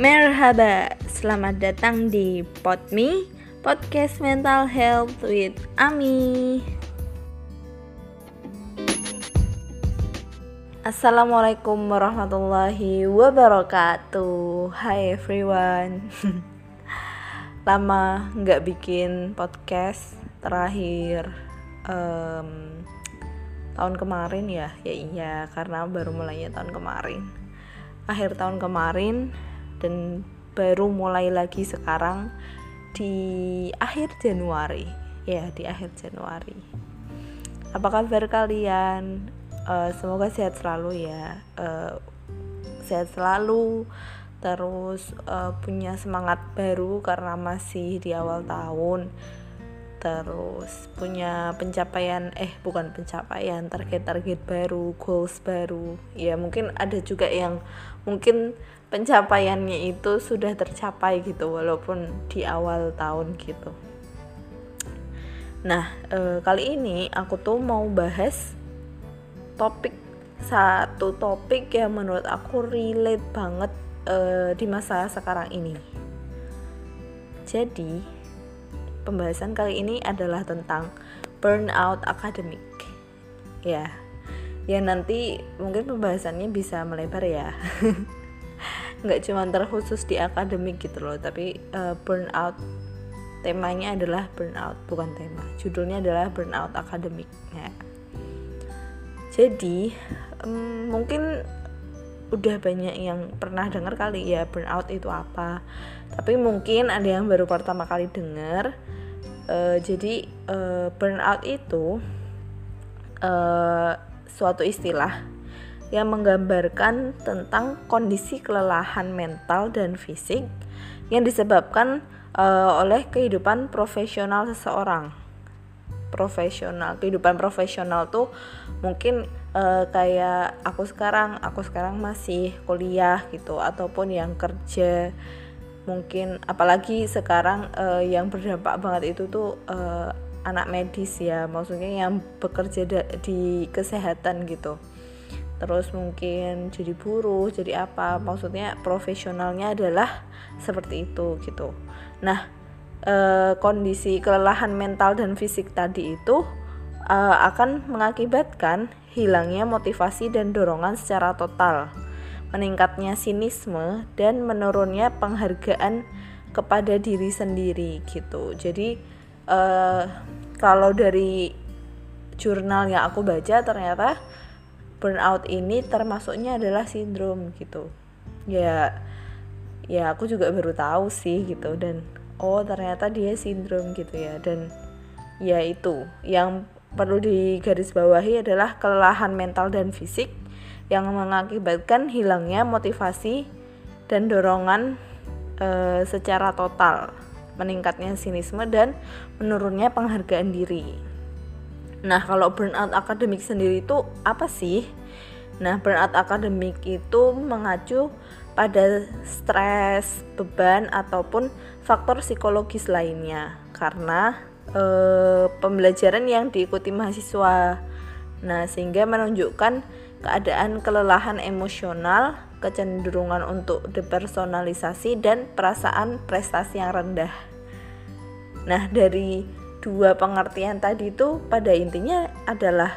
Merhaba, selamat datang di PodMe, Podcast Mental Health with Ami. Assalamualaikum warahmatullahi wabarakatuh. Hai everyone. Lama nggak bikin podcast terakhir um, tahun kemarin ya, ya iya karena baru mulainya tahun kemarin. Akhir tahun kemarin dan baru mulai lagi sekarang di akhir Januari. Ya di akhir Januari. Apa kabar kalian? Uh, semoga sehat selalu ya. Uh, sehat selalu terus uh, punya semangat baru karena masih di awal tahun. Terus punya pencapaian eh bukan pencapaian target-target baru goals baru. Ya mungkin ada juga yang mungkin pencapaiannya itu sudah tercapai gitu walaupun di awal tahun gitu nah e, kali ini aku tuh mau bahas topik satu topik yang menurut aku relate banget e, di masa sekarang ini jadi pembahasan kali ini adalah tentang burnout akademik. Ya, ya nanti mungkin pembahasannya bisa melebar ya. Nggak cuma terkhusus di akademik gitu loh, tapi uh, burnout temanya adalah burnout bukan tema. Judulnya adalah burnout akademik. Ya. Jadi um, mungkin udah banyak yang pernah dengar kali ya burnout itu apa tapi mungkin ada yang baru pertama kali dengar uh, jadi uh, burnout itu uh, suatu istilah yang menggambarkan tentang kondisi kelelahan mental dan fisik yang disebabkan uh, oleh kehidupan profesional seseorang. Profesional kehidupan profesional tuh mungkin uh, kayak aku sekarang aku sekarang masih kuliah gitu ataupun yang kerja. Mungkin apalagi sekarang uh, yang berdampak banget itu tuh uh, anak medis ya maksudnya yang bekerja di kesehatan gitu terus mungkin jadi buruh jadi apa. Maksudnya profesionalnya adalah seperti itu gitu. Nah e, kondisi kelelahan mental dan fisik tadi itu e, akan mengakibatkan hilangnya motivasi dan dorongan secara total meningkatnya sinisme dan menurunnya penghargaan kepada diri sendiri gitu. Jadi uh, kalau dari jurnal yang aku baca ternyata burnout ini termasuknya adalah sindrom gitu. Ya ya aku juga baru tahu sih gitu dan oh ternyata dia sindrom gitu ya dan ya itu yang perlu digarisbawahi adalah kelelahan mental dan fisik yang mengakibatkan hilangnya motivasi dan dorongan e, secara total, meningkatnya sinisme dan menurunnya penghargaan diri. Nah, kalau burnout akademik sendiri itu apa sih? Nah, burnout akademik itu mengacu pada stres, beban ataupun faktor psikologis lainnya karena e, pembelajaran yang diikuti mahasiswa. Nah, sehingga menunjukkan keadaan kelelahan emosional, kecenderungan untuk depersonalisasi dan perasaan prestasi yang rendah. Nah, dari dua pengertian tadi itu pada intinya adalah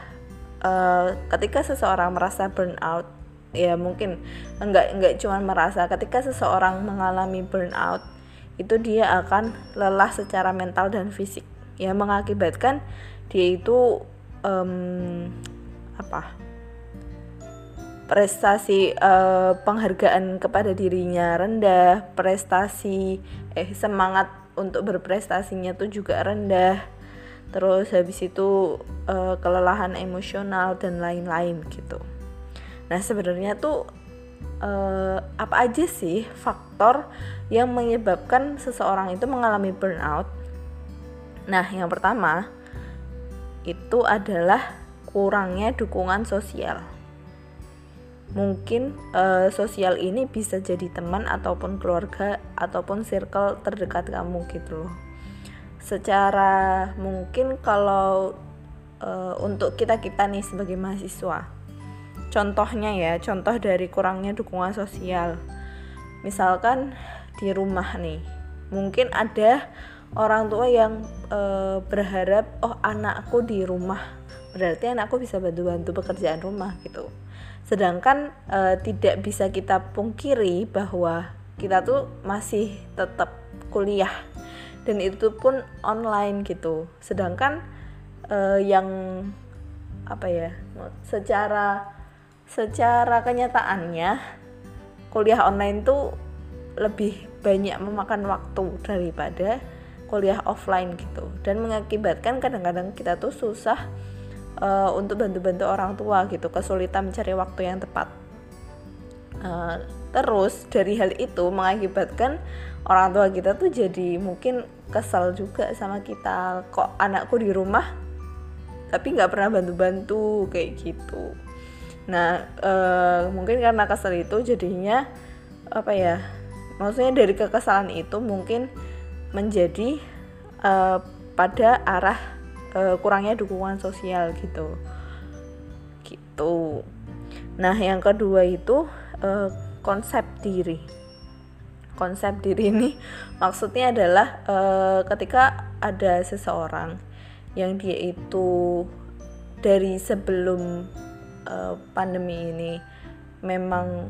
uh, ketika seseorang merasa burnout, ya mungkin enggak enggak cuma merasa ketika seseorang mengalami burnout itu dia akan lelah secara mental dan fisik. Ya mengakibatkan dia itu um, apa? Prestasi uh, penghargaan kepada dirinya rendah, prestasi eh semangat untuk berprestasinya tuh juga rendah. Terus habis itu uh, kelelahan emosional dan lain-lain gitu. Nah, sebenarnya tuh uh, apa aja sih faktor yang menyebabkan seseorang itu mengalami burnout? Nah, yang pertama itu adalah kurangnya dukungan sosial mungkin uh, sosial ini bisa jadi teman ataupun keluarga ataupun circle terdekat kamu gitu loh. Secara mungkin kalau uh, untuk kita kita nih sebagai mahasiswa contohnya ya contoh dari kurangnya dukungan sosial. Misalkan di rumah nih mungkin ada orang tua yang e, berharap oh anakku di rumah. Berarti anakku bisa bantu-bantu pekerjaan rumah gitu sedangkan e, tidak bisa kita pungkiri bahwa kita tuh masih tetap kuliah dan itu pun online gitu. Sedangkan e, yang apa ya secara secara kenyataannya kuliah online tuh lebih banyak memakan waktu daripada kuliah offline gitu. Dan mengakibatkan kadang-kadang kita tuh susah uh, untuk bantu-bantu orang tua gitu kesulitan mencari waktu yang tepat. Uh, terus dari hal itu mengakibatkan orang tua kita tuh jadi mungkin kesal juga sama kita. Kok anakku di rumah tapi nggak pernah bantu-bantu kayak gitu. Nah uh, mungkin karena kesal itu jadinya apa ya maksudnya dari kekesalan itu mungkin menjadi uh, pada arah uh, kurangnya dukungan sosial gitu. Gitu. Nah yang kedua itu uh, konsep diri. Konsep diri ini maksudnya adalah uh, ketika ada seseorang yang dia itu dari sebelum uh, pandemi ini memang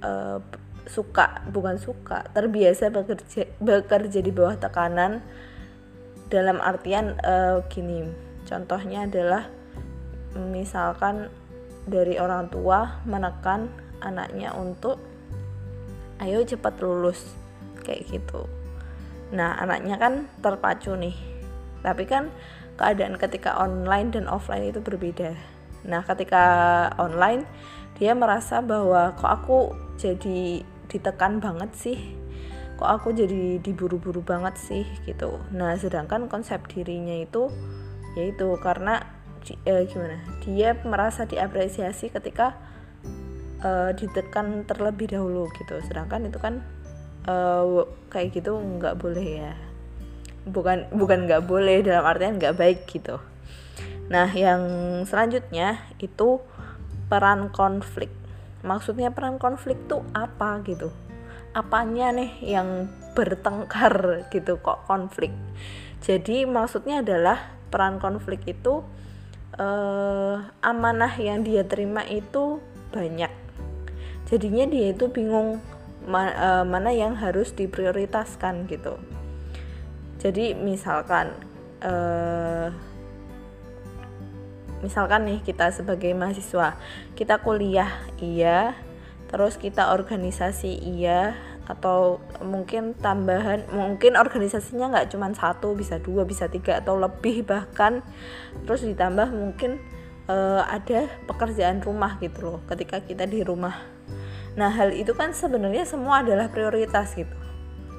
uh, suka bukan suka terbiasa bekerja bekerja di bawah tekanan dalam artian uh, gini contohnya adalah misalkan dari orang tua menekan anaknya untuk ayo cepat lulus kayak gitu. Nah anaknya kan terpacu nih. Tapi kan keadaan ketika online dan offline itu berbeda. Nah ketika online dia merasa bahwa kok aku jadi ditekan banget sih kok aku jadi diburu-buru banget sih gitu. Nah sedangkan konsep dirinya itu yaitu karena eh, gimana? Dia merasa diapresiasi ketika eh, ditekan terlebih dahulu gitu. Sedangkan itu kan eh, kayak gitu nggak boleh ya. Bukan bukan nggak boleh dalam artian nggak baik gitu. Nah yang selanjutnya itu peran konflik. Maksudnya peran konflik tuh apa gitu apanya nih yang bertengkar gitu kok konflik? Jadi maksudnya adalah peran konflik itu eh, amanah yang dia terima itu banyak. Jadinya dia itu bingung ma eh, mana yang harus diprioritaskan gitu. Jadi misalkan eh, misalkan nih kita sebagai mahasiswa kita kuliah iya terus kita organisasi iya. Atau mungkin tambahan mungkin organisasinya nggak cuma satu bisa dua bisa tiga atau lebih bahkan. Terus ditambah mungkin uh, ada pekerjaan rumah gitu loh ketika kita di rumah. Nah hal itu kan sebenarnya semua adalah prioritas gitu.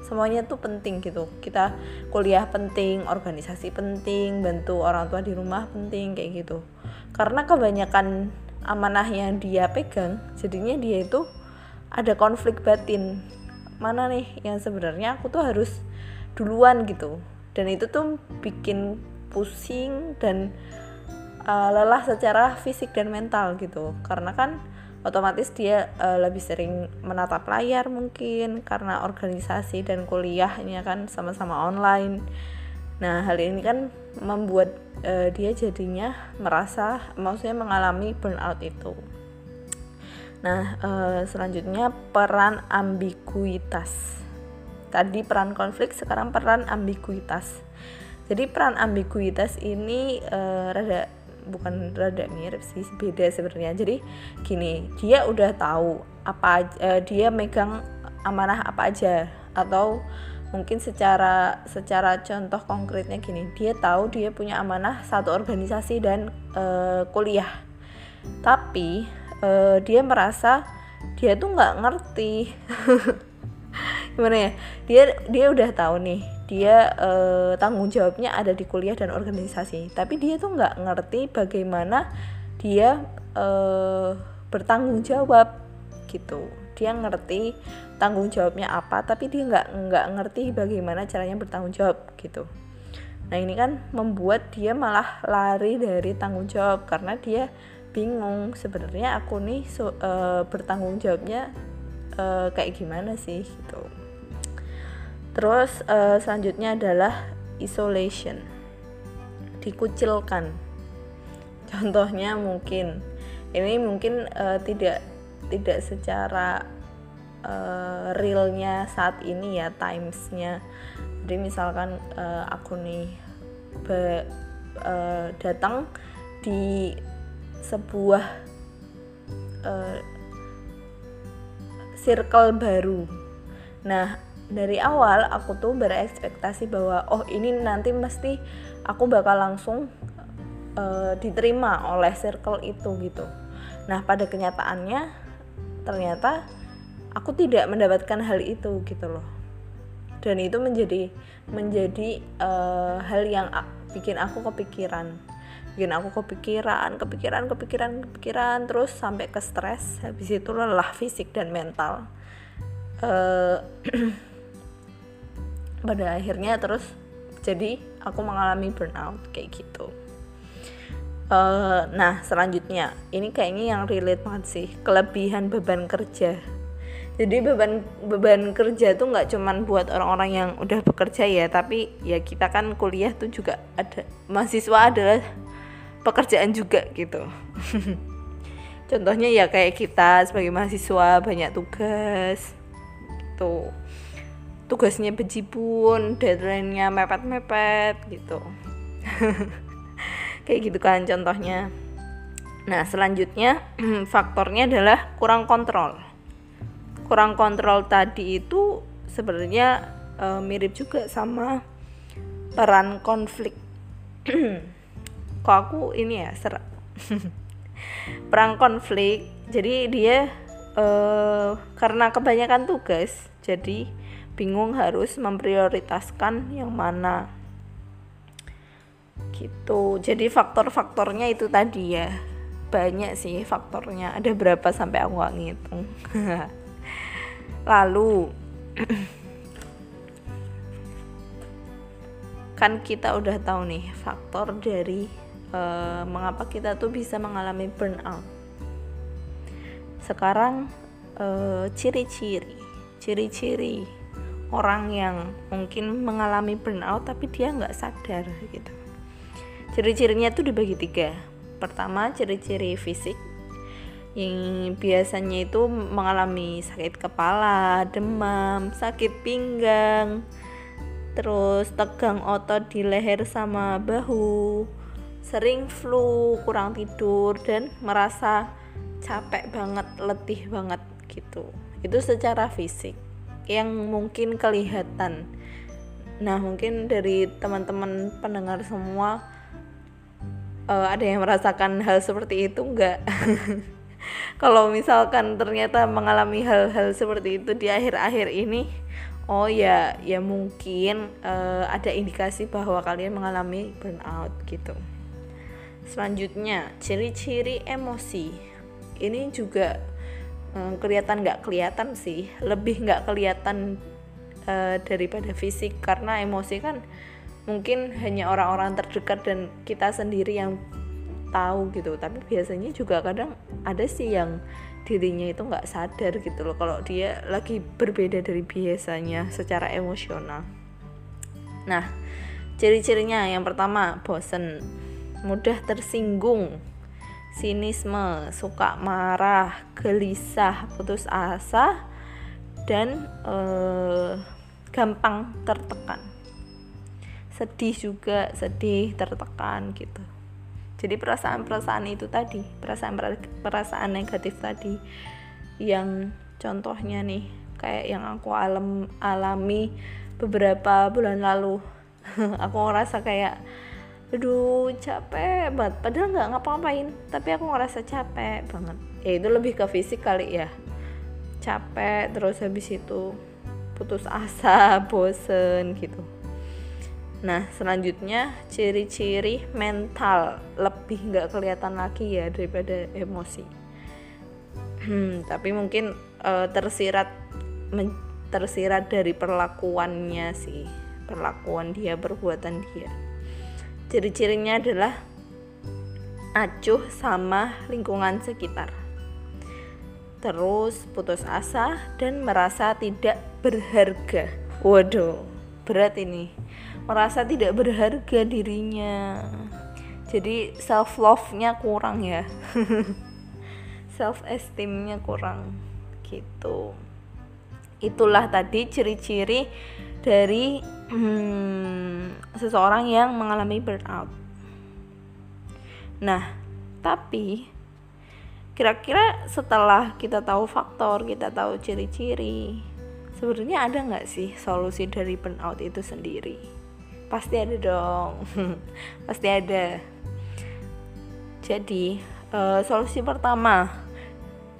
Semuanya tuh penting gitu. Kita kuliah penting organisasi penting bantu orang tua di rumah penting kayak gitu. Karena kebanyakan amanah yang dia pegang jadinya dia itu ada konflik batin. Mana nih yang sebenarnya aku tuh harus duluan gitu. Dan itu tuh bikin pusing dan uh, lelah secara fisik dan mental gitu. Karena kan otomatis dia uh, lebih sering menatap layar mungkin karena organisasi dan kuliahnya kan sama-sama online. Nah, hal ini kan membuat uh, dia jadinya merasa maksudnya mengalami burnout itu. Nah, uh, selanjutnya peran ambiguitas. Tadi peran konflik, sekarang peran ambiguitas. Jadi peran ambiguitas ini uh, rada bukan rada mirip sih beda sebenarnya jadi gini dia udah tahu apa uh, dia megang amanah apa aja atau mungkin secara secara contoh konkretnya gini dia tahu dia punya amanah satu organisasi dan uh, kuliah. Tapi uh, dia merasa dia tuh nggak ngerti. Gimana ya? Dia dia udah tahu nih dia uh, tanggung jawabnya ada di kuliah dan organisasi. Tapi dia tuh nggak ngerti bagaimana dia uh, bertanggung jawab gitu dia ngerti tanggung jawabnya apa tapi dia nggak nggak ngerti bagaimana caranya bertanggung jawab gitu. Nah ini kan membuat dia malah lari dari tanggung jawab karena dia bingung sebenarnya aku nih so, uh, bertanggung jawabnya uh, kayak gimana sih? Gitu. Terus uh, selanjutnya adalah isolation dikucilkan. Contohnya mungkin ini mungkin uh, tidak tidak secara uh, realnya saat ini ya timesnya. Jadi misalkan uh, aku nih be, uh, datang di sebuah uh, circle baru. Nah dari awal aku tuh berekspektasi bahwa oh ini nanti mesti aku bakal langsung uh, diterima oleh circle itu gitu. Nah pada kenyataannya ternyata aku tidak mendapatkan hal itu gitu loh. Dan itu menjadi menjadi uh, hal yang bikin aku kepikiran. Bikin aku kepikiran kepikiran kepikiran kepikiran terus sampai ke stres. Habis itu lelah fisik dan mental. Uh, pada akhirnya terus jadi aku mengalami burnout kayak gitu uh, nah selanjutnya. Ini kayaknya yang relate banget sih. Kelebihan beban kerja. Jadi beban beban kerja tuh nggak cuman buat orang-orang yang udah bekerja ya tapi ya kita kan kuliah tuh juga ada mahasiswa adalah pekerjaan juga gitu. Contohnya ya kayak kita sebagai mahasiswa banyak tugas gitu. Tugasnya bejibun deadline-nya mepet-mepet gitu kayak gitu kan contohnya. Nah selanjutnya faktornya adalah kurang kontrol. Kurang kontrol tadi itu sebenarnya e, mirip juga sama peran konflik. Kok aku ini ya serak perang konflik. Jadi dia e, karena kebanyakan tugas jadi bingung harus memprioritaskan yang mana gitu. Jadi faktor-faktornya itu tadi ya. Banyak sih faktornya. Ada berapa sampai aku gak ngitung. Lalu kan kita udah tahu nih faktor dari uh, mengapa kita tuh bisa mengalami burnout. Sekarang uh, ciri-ciri ciri-ciri orang yang mungkin mengalami burnout tapi dia nggak sadar gitu ciri-cirinya tuh dibagi tiga pertama ciri-ciri fisik yang biasanya itu mengalami sakit kepala, demam, sakit pinggang, terus tegang otot di leher sama bahu, sering flu, kurang tidur dan merasa capek banget, letih banget gitu. Itu secara fisik yang mungkin kelihatan nah mungkin dari teman-teman pendengar semua uh, ada yang merasakan hal seperti itu enggak kalau misalkan ternyata mengalami hal-hal seperti itu di akhir-akhir ini oh ya ya mungkin uh, ada indikasi bahwa kalian mengalami burnout gitu. Selanjutnya ciri-ciri emosi. Ini juga hmm, kelihatan nggak kelihatan sih. Lebih nggak kelihatan uh, daripada fisik. Karena emosi kan mungkin hanya orang-orang terdekat dan kita sendiri yang tahu gitu tapi biasanya juga kadang ada sih yang dirinya itu nggak sadar gitu loh kalau dia lagi berbeda dari biasanya secara emosional nah ciri-cirinya yang pertama bosen mudah tersinggung sinisme, suka marah, gelisah, putus asa, dan eh, gampang tertekan. Sedih juga, sedih, tertekan gitu. Jadi perasaan-perasaan itu tadi, perasaan-perasaan negatif tadi. Yang contohnya nih kayak yang aku alam alami beberapa bulan lalu. aku ngerasa kayak aduh capek banget. Padahal nggak ngapa-ngapain tapi aku ngerasa capek banget. Ya itu lebih ke fisik kali ya. Capek terus habis itu putus asa bosen gitu nah selanjutnya ciri-ciri mental lebih nggak kelihatan lagi ya daripada emosi hmm, tapi mungkin uh, tersirat tersirat dari perlakuannya sih perlakuan dia perbuatan dia Ciri-cirinya adalah acuh sama lingkungan sekitar. terus putus asa dan merasa tidak berharga. Waduh, berat ini. Merasa tidak berharga dirinya. Jadi self love-nya kurang ya. self esteemnya kurang gitu. Itulah tadi ciri-ciri dari hmm, seseorang yang mengalami burnout. Nah, tapi kira-kira setelah kita tahu faktor kita tahu ciri-ciri sebenarnya ada nggak sih solusi dari burnout itu sendiri pasti ada dong. Pasti ada. Jadi uh, solusi pertama.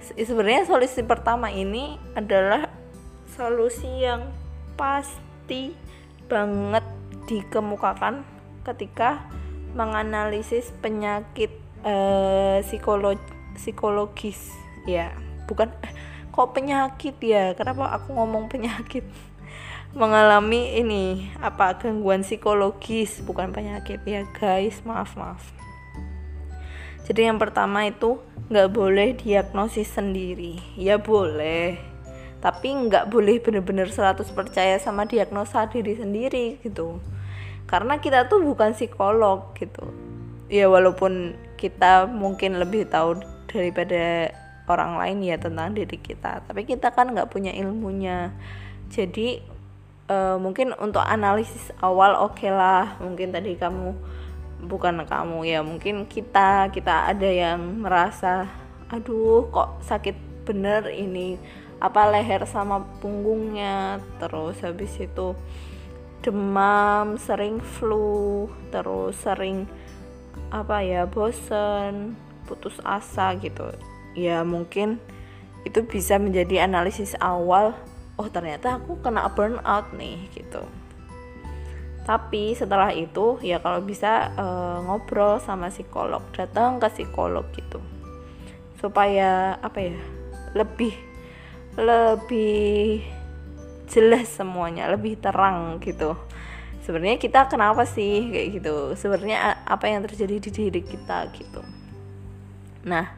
Sebenarnya solusi pertama ini adalah solusi yang pasti banget dikemukakan ketika menganalisis penyakit uh, psikologi psikologis. Ya bukan eh, kok penyakit ya? Kenapa aku ngomong penyakit mengalami ini apa gangguan psikologis bukan penyakit. Ya guys maaf maaf. Jadi yang pertama itu nggak boleh diagnosis sendiri. Ya boleh. Tapi nggak boleh bener-bener 100 percaya sama diagnosa diri sendiri gitu. Karena kita tuh bukan psikolog gitu. Ya walaupun kita mungkin lebih tahu daripada orang lain ya tentang diri kita. Tapi kita kan nggak punya ilmunya. Jadi uh, mungkin untuk analisis awal oke okay lah mungkin tadi kamu bukan kamu ya mungkin kita kita ada yang merasa aduh kok sakit bener ini apa leher sama punggungnya? Terus habis itu demam sering flu terus sering apa ya bosen putus asa gitu. Ya mungkin itu bisa menjadi analisis awal oh ternyata aku kena burnout nih gitu. Tapi setelah itu ya kalau bisa e, ngobrol sama psikolog datang ke psikolog gitu. Supaya apa ya lebih lebih jelas semuanya lebih terang gitu. Sebenarnya kita kenapa sih kayak gitu? Sebenarnya apa yang terjadi di diri kita gitu. Nah,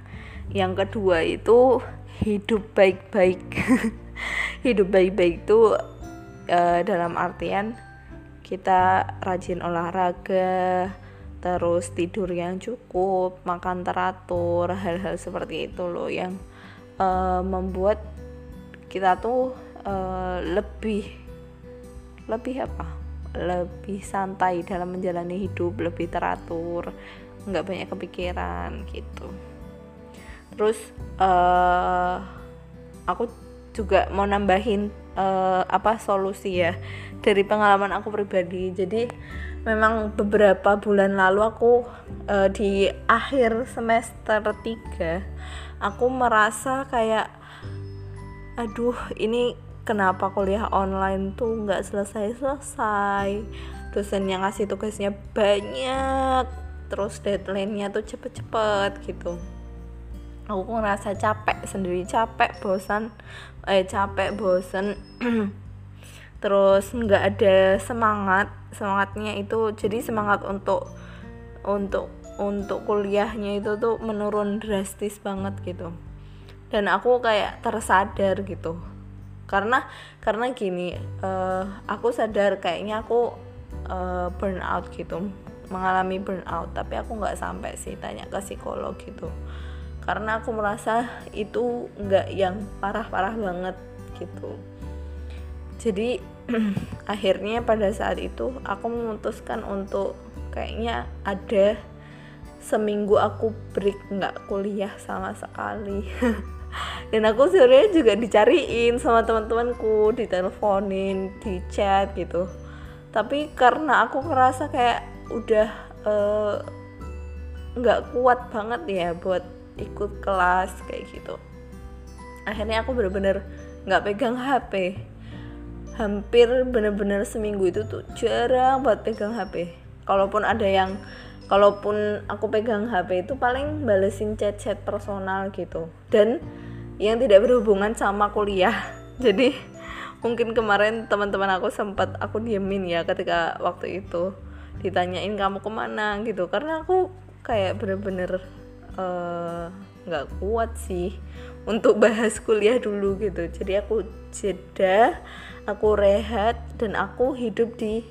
yang kedua itu hidup baik-baik. hidup baik-baik itu uh, dalam artian kita rajin olahraga, terus tidur yang cukup, makan teratur, hal-hal seperti itu loh yang uh, membuat kita tuh uh, lebih lebih apa? Lebih santai dalam menjalani hidup, lebih teratur, nggak banyak kepikiran gitu terus uh, aku juga mau nambahin uh, apa solusi ya dari pengalaman aku pribadi. Jadi memang beberapa bulan lalu aku uh, di akhir semester 3 aku merasa kayak aduh ini kenapa kuliah online tuh nggak selesai-selesai? Dosen yang ngasih tugasnya banyak terus deadline-nya tuh cepet-cepet gitu aku ngerasa capek sendiri capek bosan eh capek bosan terus nggak ada semangat semangatnya itu jadi semangat untuk untuk untuk kuliahnya itu tuh menurun drastis banget gitu. Dan aku kayak tersadar gitu. Karena karena gini uh, aku sadar kayaknya aku uh, burnout gitu mengalami burnout. Tapi aku nggak sampai sih tanya ke psikolog gitu karena aku merasa itu nggak yang parah-parah banget gitu. Jadi akhirnya pada saat itu aku memutuskan untuk kayaknya ada seminggu aku break nggak kuliah sama sekali. Dan aku sebenarnya juga dicariin sama teman-temanku diteleponin di chat gitu. Tapi karena aku ngerasa kayak udah eh, nggak uh, kuat banget ya buat ikut kelas kayak gitu. Akhirnya aku bener-bener nggak pegang HP hampir bener-bener seminggu itu tuh jarang buat pegang HP kalaupun ada yang kalaupun aku pegang HP itu paling balesin chat-chat personal gitu. Dan yang tidak berhubungan sama kuliah. Jadi mungkin kemarin teman-teman aku sempat aku diemin ya ketika waktu itu. Ditanyain kamu ke mana gitu. Karena aku kayak bener-bener Eh, nggak kuat sih untuk bahas kuliah dulu gitu. Jadi aku jeda aku rehat dan aku hidup di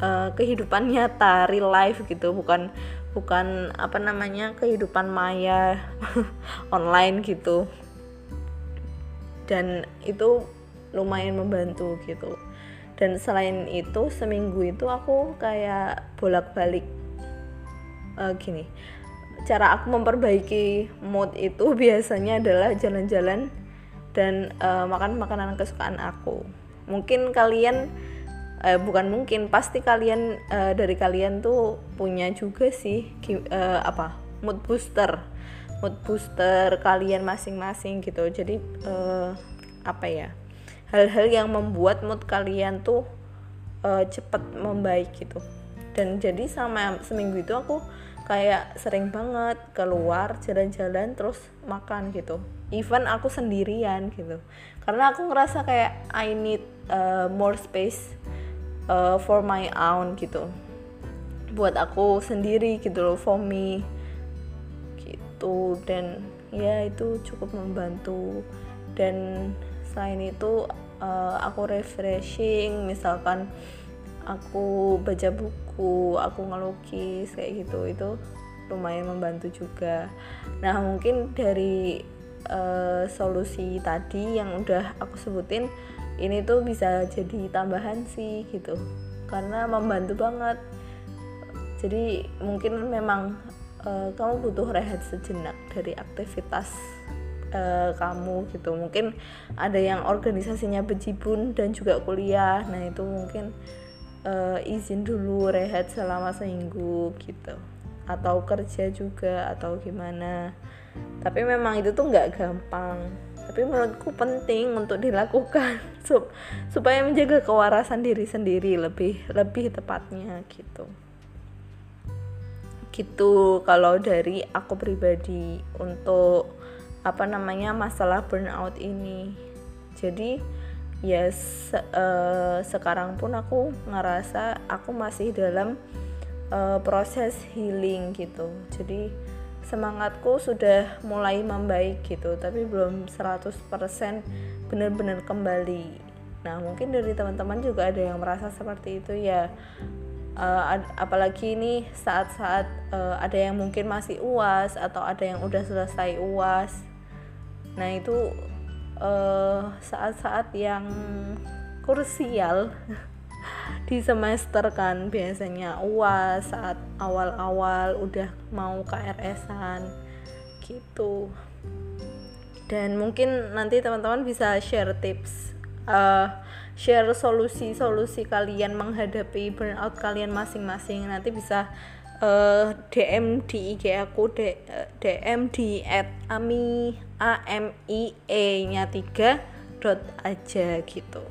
uh, kehidupan nyata real life gitu. Bukan bukan apa namanya kehidupan maya online gitu. Dan itu lumayan membantu gitu. Dan selain itu seminggu itu aku kayak bolak-balik uh, gini cara aku memperbaiki mood itu biasanya adalah jalan-jalan dan uh, makan makanan kesukaan aku. Mungkin kalian uh, bukan mungkin pasti kalian uh, dari kalian tuh punya juga sih uh, apa mood booster. Mood booster kalian masing-masing gitu. Jadi uh, apa ya hal-hal yang membuat mood kalian tuh uh, cepet membaik gitu. Dan jadi sama seminggu itu aku kayak sering banget keluar jalan-jalan terus makan gitu. Even aku sendirian gitu. Karena aku ngerasa kayak I need uh, more space uh, for my own gitu. Buat aku sendiri gitu loh for me. Gitu. Dan ya itu cukup membantu. Dan selain itu uh, aku refreshing. Misalkan aku baca buku aku ngelukis kayak gitu. Itu lumayan membantu juga. Nah mungkin dari uh, solusi tadi yang udah aku sebutin ini tuh bisa jadi tambahan sih gitu. Karena membantu banget. Jadi mungkin memang uh, kamu butuh rehat sejenak dari aktivitas uh, kamu gitu. Mungkin ada yang organisasinya bejibun dan juga kuliah. Nah itu mungkin uh, izin dulu rehat selama seminggu gitu. Atau kerja juga atau gimana. Tapi memang itu tuh nggak gampang. Tapi menurutku penting untuk dilakukan sup supaya menjaga kewarasan diri sendiri lebih lebih tepatnya gitu. Gitu kalau dari aku pribadi untuk apa namanya masalah burnout ini. Jadi ya se uh, sekarang pun aku ngerasa aku masih dalam uh, proses healing gitu. Jadi semangatku sudah mulai membaik gitu tapi belum 100% benar-benar kembali. Nah mungkin dari teman-teman juga ada yang merasa seperti itu ya. Uh, apalagi ini saat-saat uh, ada yang mungkin masih uas atau ada yang udah selesai uas. Nah itu saat-saat uh, yang krusial di semester kan biasanya uas saat awal-awal udah mau KRS-an gitu. Dan mungkin nanti teman-teman bisa share tips uh, share solusi-solusi kalian menghadapi burnout kalian masing-masing. Nanti bisa uh, DM di IG aku DM di at ami a m i e nya 3 dot aja gitu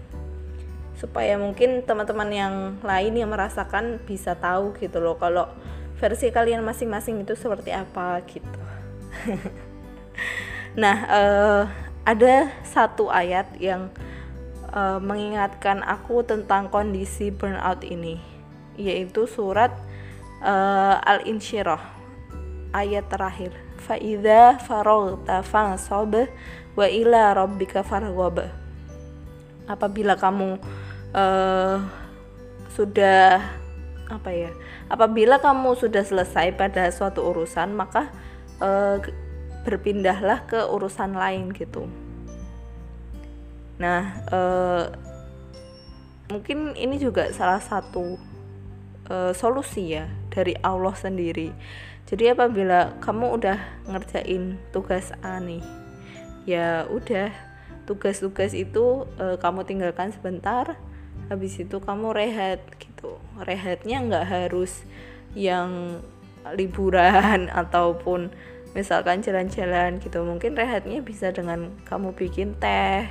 supaya mungkin teman-teman yang lain yang merasakan bisa tahu gitu loh kalau versi kalian masing-masing itu seperti apa gitu. nah, uh, ada satu ayat yang uh, mengingatkan aku tentang kondisi burnout ini, yaitu surat uh, Al-Insyirah ayat terakhir. Faida faragta fansob wa ila rabbika farghab. Apabila kamu uh, sudah apa ya apabila kamu sudah selesai pada suatu urusan maka uh, berpindahlah ke urusan lain gitu nah uh, mungkin ini juga salah satu uh, solusi ya dari Allah sendiri jadi apabila kamu udah ngerjain tugas A nih ya udah tugas-tugas itu uh, kamu tinggalkan sebentar habis itu kamu rehat gitu. Rehatnya nggak harus yang liburan ataupun misalkan jalan-jalan gitu. Mungkin rehatnya bisa dengan kamu bikin teh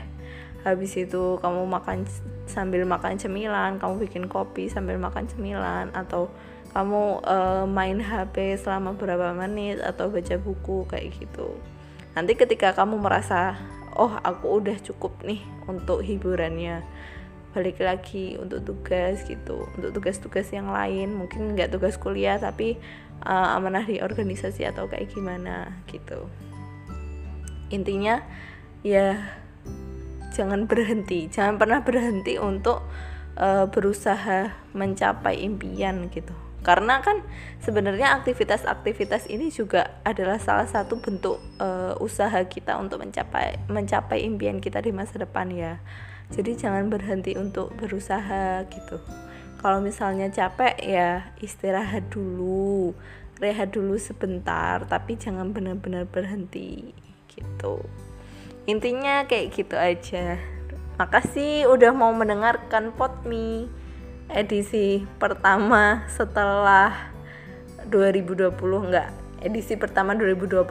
habis itu kamu makan sambil makan cemilan kamu bikin kopi sambil makan cemilan atau kamu uh, main HP selama beberapa menit atau baca buku kayak gitu. Nanti ketika kamu merasa oh aku udah cukup nih untuk hiburannya balik lagi untuk tugas gitu. Untuk tugas-tugas yang lain mungkin nggak tugas kuliah tapi uh, amanah di organisasi atau kayak gimana gitu. Intinya ya jangan berhenti. Jangan pernah berhenti untuk uh, berusaha mencapai impian gitu karena kan sebenarnya aktivitas-aktivitas ini juga adalah salah satu bentuk uh, usaha kita untuk mencapai mencapai impian kita di masa depan ya. Jadi jangan berhenti untuk berusaha gitu. Kalau misalnya capek ya istirahat dulu rehat dulu sebentar tapi jangan benar-benar berhenti gitu. Intinya kayak gitu aja. Makasih udah mau mendengarkan potmi edisi pertama setelah 2020 enggak edisi pertama 2021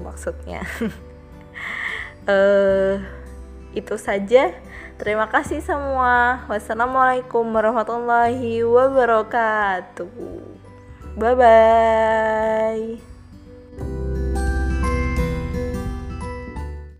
maksudnya uh, itu saja Terima kasih semua. Wassalamualaikum warahmatullahi wabarakatuh. Bye bye.